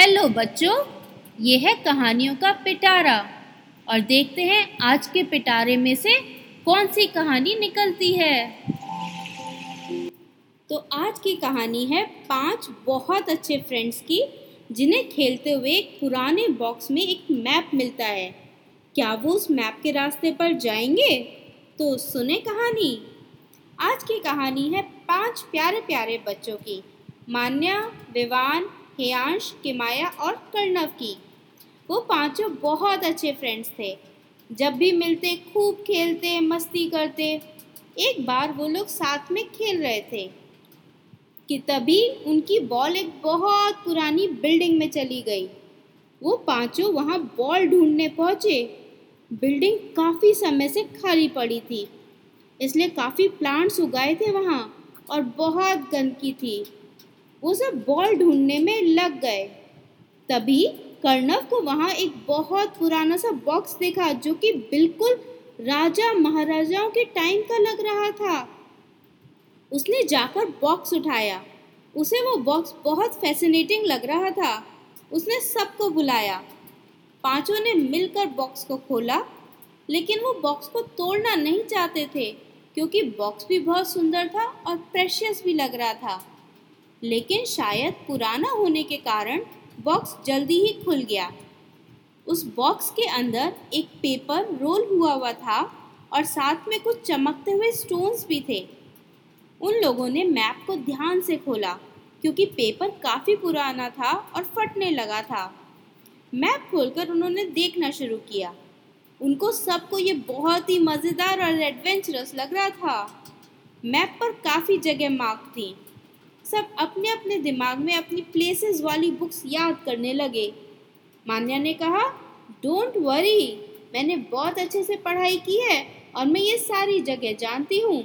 Hello बच्चों, ये है कहानियों का पिटारा। और देखते हैं आज के पिटारे में से कौन सी कहानी निकलती है। तो आज की कहानी है पाँच बहुत अच्छे फ्रेंड्स की, जिन्हें खेलते हुए एक पुराने बॉक्स में एक मैप मिलता है। क्या वो उस मैप के रास्ते पर जाएँगे? तो सुने कहानी। आज की कहानी है पाँच प्यारे प्यारे बच्चों की। मान्या, विवान हेयांश, किमाया और कर्णव की। वो पाँचों बहुत अच्छे फ्रेंड्स थे। जब भी मिलते, खूब खेलते, मस्ती करते। एक बार वो लोग साथ में खेल रहे थे कि तभी उनकी बॉल एक बहुत पुरानी बिल्डिंग में चली गई। वो पाँचों वहाँ बॉल ढूँढने पहुँचे। बिल्डिंग काफ़ी समय से खाली पड़ी थी, इसलिए काफ़ी प्लांट्स उगाए थे वहाँ और बहुत गंदगी थी। वो सब बॉल ढूँढने में लग गए। तभी कर्णव को वहाँ एक बहुत पुराना सा बॉक्स देखा, जो कि बिल्कुल राजा महाराजाओं के टाइम का लग रहा था। उसने जाकर बॉक्स उठाया। उसे वो बॉक्स बहुत फैसिनेटिंग लग रहा था। उसने सबको बुलाया। पाँचों ने मिलकर बॉक्स को खोला, लेकिन वो बॉक्स को तोड़ना नहीं चाहते थे, क्योंकि बॉक्स भी बहुत सुंदर था और प्रेशियस भी लग रहा था। लेकिन शायद पुराना होने के कारण बॉक्स जल्दी ही खुल गया। उस बॉक्स के अंदर एक पेपर रोल हुआ हुआ था और साथ में कुछ चमकते हुए स्टोन्स भी थे। उन लोगों ने मैप को ध्यान से खोला, क्योंकि पेपर काफ़ी पुराना था और फटने लगा था। मैप खोलकर उन्होंने देखना शुरू किया। उनको सबको ये बहुत ही मज़ेदार और एडवेंचरस लग रहा था। मैप पर काफ़ी जगह मार्क थी। सब अपने अपने दिमाग में अपनी प्लेसेस वाली बुक्स याद करने लगे। मान्या ने कहा डोंट वरी मैंने बहुत अच्छे से पढ़ाई की है और मैं ये सारी जगह जानती हूँ।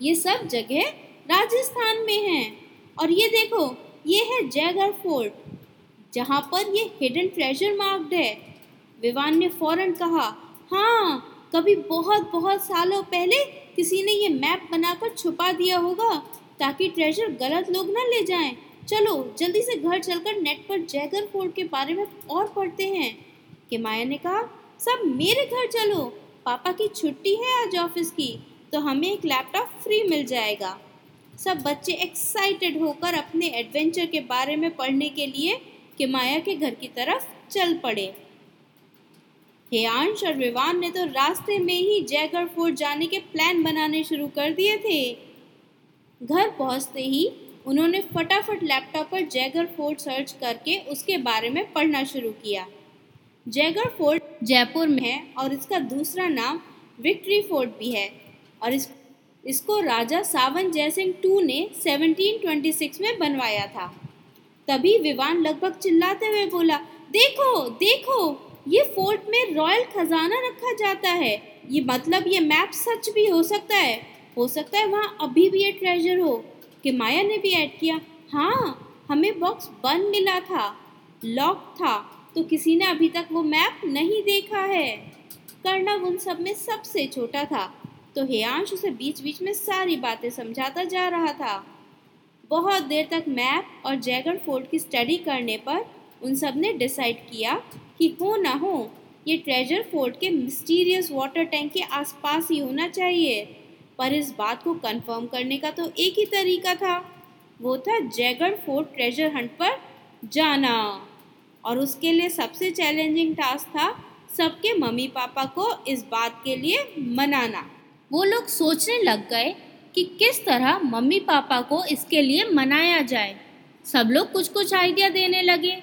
ये सब जगह राजस्थान में हैं। और ये देखो, ये है जयगढ़ फोर्ट जहाँ पर ये हिडन ट्रेजर मार्क्ड है। विवान ने फ़ौरन कहा हाँ कभी बहुत बहुत सालों पहले किसी ने ये मैप बनाकर छुपा दिया होगा। ताकि ट्रेजर गलत लोग ना ले जाएँ। चलो, जल्दी से घर चलकर नेट पर जैगर फोर्ट के बारे में और पढ़ते हैं। कि माया ने कहा, सब मेरे घर चलो। पापा की छुट्टी है आज ऑफ़िस की तो हमें एक लैपटॉप फ्री मिल जाएगा। सब बच्चे एक्साइटेड होकर अपने एडवेंचर के बारे में पढ़ने के लिए कि माया के घर की तरफ़ चल पड़े। हेयांश और विवान ने तो रास्ते में ही जयगढ़ फोर्ट जाने के प्लान बनाने शुरू कर दिए थे। घर पहुँचते ही उन्होंने फटाफट लैपटॉप पर जयगढ़ फोर्ट सर्च करके उसके बारे में पढ़ना शुरू किया। जयगढ़ फोर्ट जयपुर में है और इसका दूसरा नाम विक्ट्री फोर्ट भी है और इस, इसको राजा सावन जयसिंह टू ने 1726 में बनवाया था। तभी विवान लगभग चिल्लाते हुए बोला, देखो देखो, ये फोर्ट में रॉयल खजाना रखा जाता है। ये मतलब ये मैप सच भी हो सकता है। हो सकता है वहाँ अभी भी ये ट्रेजर हो कि माया ने भी ऐड किया। हाँ हमें बॉक्स बंद मिला था लॉक था तो किसी ने अभी तक वो मैप नहीं देखा है। कर्णव उन सब में सबसे छोटा था तो हेयांश उसे बीच बीच में सारी बातें समझाता जा रहा था। बहुत देर तक मैप और जैगर फोर्ट की स्टडी करने पर उन सबने डिसाइड किया कि हो ना हो, ये ट्रेजर फोर्ट के मिस्टीरियस वाटर टैंक के आसपास ही होना चाहिए। पर इस बात को कंफर्म करने का तो एक ही तरीका था। वो था जैगढ़ फोर्ट ट्रेजर हंट पर जाना। और उसके लिए सबसे चैलेंजिंग टास्क था सबके मम्मी पापा को इस बात के लिए मनाना। वो लोग सोचने लग गए कि किस तरह मम्मी पापा को इसके लिए मनाया जाए। सब लोग कुछ कुछ आइडिया देने लगे।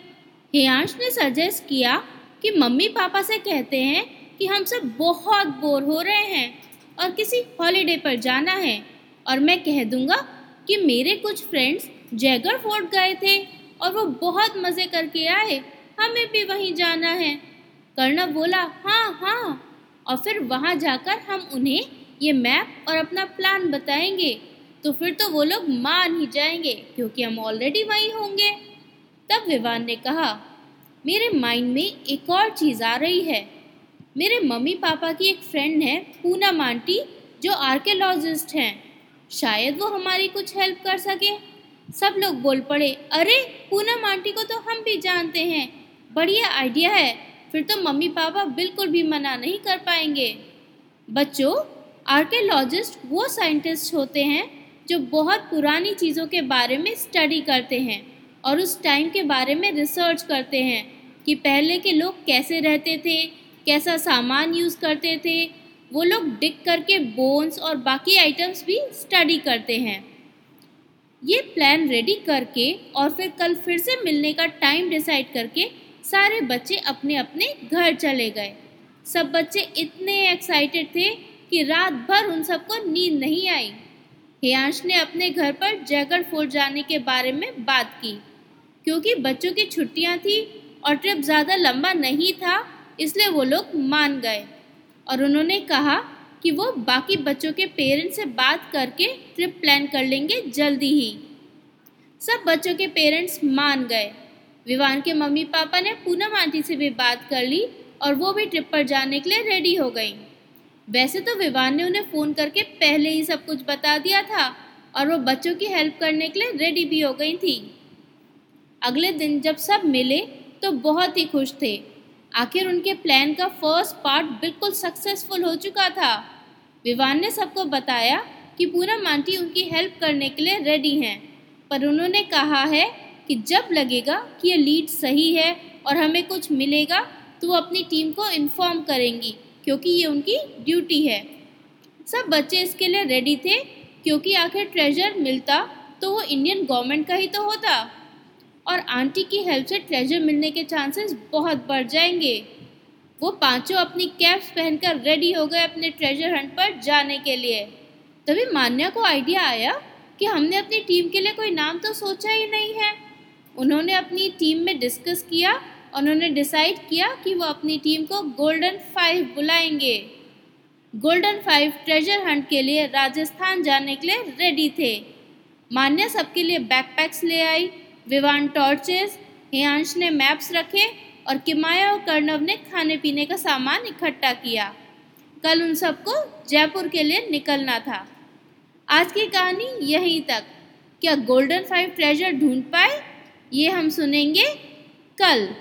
हेयांश ने सजेस्ट किया कि मम्मी पापा से कहते हैं कि हम सब बहुत बोर हो रहे हैं। और किसी हॉलीडे पर जाना है। और मैं कह दूँगा कि मेरे कुछ फ्रेंड्स जैगर फोर्ट गए थे और वो बहुत मज़े करके आए। हमें भी वहीं जाना है। कर्णव बोला हाँ हाँ। और फिर वहाँ जाकर हम उन्हें ये मैप और अपना प्लान बताएँगे। तो फिर तो वो लोग मान ही जाएँगे, क्योंकि हम ऑलरेडी वहीं होंगे। तब विवान ने कहा, मेरे माइंड में एक और चीज़ आ रही है। मेरे मम्मी पापा की एक फ्रेंड है पूनम आंटी जो आर्कियोलॉजिस्ट हैं। शायद वो हमारी कुछ हेल्प कर सके। सब लोग बोल पड़े, अरे पूनम आंटी को तो हम भी जानते हैं। बढ़िया आइडिया है। फिर तो मम्मी पापा बिल्कुल भी मना नहीं कर पाएँगे। बच्चों आर्कियोलॉजिस्ट वो साइंटिस्ट होते हैं, जो बहुत पुरानी चीज़ों के बारे में स्टडी करते हैं और उस टाइम के बारे में रिसर्च करते हैं कि पहले के लोग कैसे रहते थे कैसा सामान यूज़ करते थे, वो लोग डिग करके बोन्स और बाकी आइटम्स भी स्टडी करते हैं। ये प्लान रेडी करके और फिर कल फिर से मिलने का टाइम डिसाइड करके सारे बच्चे अपने अपने घर चले गए। सब बच्चे इतने एक्साइटेड थे कि रात भर उन सबको नींद नहीं आई। हियांश ने अपने घर पर जैगड़ फोर्ट जाने के बारे में बात की, क्योंकि बच्चों की छुट्टियाँ थी और ट्रिप ज़्यादा लंबा नहीं था इसलिए वो लोग मान गए। और उन्होंने कहा कि वो बाकी बच्चों के पेरेंट्स से बात करके ट्रिप प्लान कर लेंगे जल्दी ही। सब बच्चों के पेरेंट्स मान गए। विवान के मम्मी पापा ने पूनम आंटी से भी बात कर ली और वो भी ट्रिप पर जाने के लिए रेडी हो गई। वैसे तो विवान ने उन्हें फ़ोन करके पहले ही सब कुछ बता दिया था और वो बच्चों की हेल्प करने के लिए रेडी भी हो गई थी। अगले दिन जब सब मिले तो बहुत ही खुश थे। आखिर उनके प्लान का फ़र्स्ट पार्ट बिल्कुल सक्सेसफुल हो चुका था। विवान ने सबको बताया कि पूरा मांटी उनकी हेल्प करने के लिए रेडी हैं, पर उन्होंने कहा है कि जब लगेगा कि ये लीड सही है और हमें कुछ मिलेगा तो वो अपनी टीम को इन्फॉर्म करेंगी, क्योंकि ये उनकी ड्यूटी है। सब बच्चे इसके लिए रेडी थे, क्योंकि आखिर ट्रेजर मिलता तो वो इंडियन गवर्नमेंट का ही तो होता। और आंटी की हेल्प से ट्रेजर मिलने के चांसेस बहुत बढ़ जाएँगे। वो पाँचों अपनी कैप्स पहनकर रेडी हो गए अपने ट्रेजर हंट पर जाने के लिए। तभी मान्या को आइडिया आया कि हमने अपनी टीम के लिए कोई नाम तो सोचा ही नहीं है। उन्होंने अपनी टीम में डिस्कस किया, उन्होंने डिसाइड किया कि वो अपनी टीम को गोल्डन फाइव बुलाएँगे। गोल्डन फाइव ट्रेजर हंट के लिए राजस्थान जाने के लिए रेडी थे। मान्या सबके लिए बैकपैक्स ले आई विवान टॉर्चेस, हियांश ने मैप्स रखे और किमाया और कर्णव ने खाने पीने का सामान इकट्ठा किया। कल उन सबको जयपुर के लिए निकलना था। आज की कहानी यहीं तक। क्या गोल्डन फाइव ट्रेजर ढूंढ पाए? ये हम सुनेंगे कल।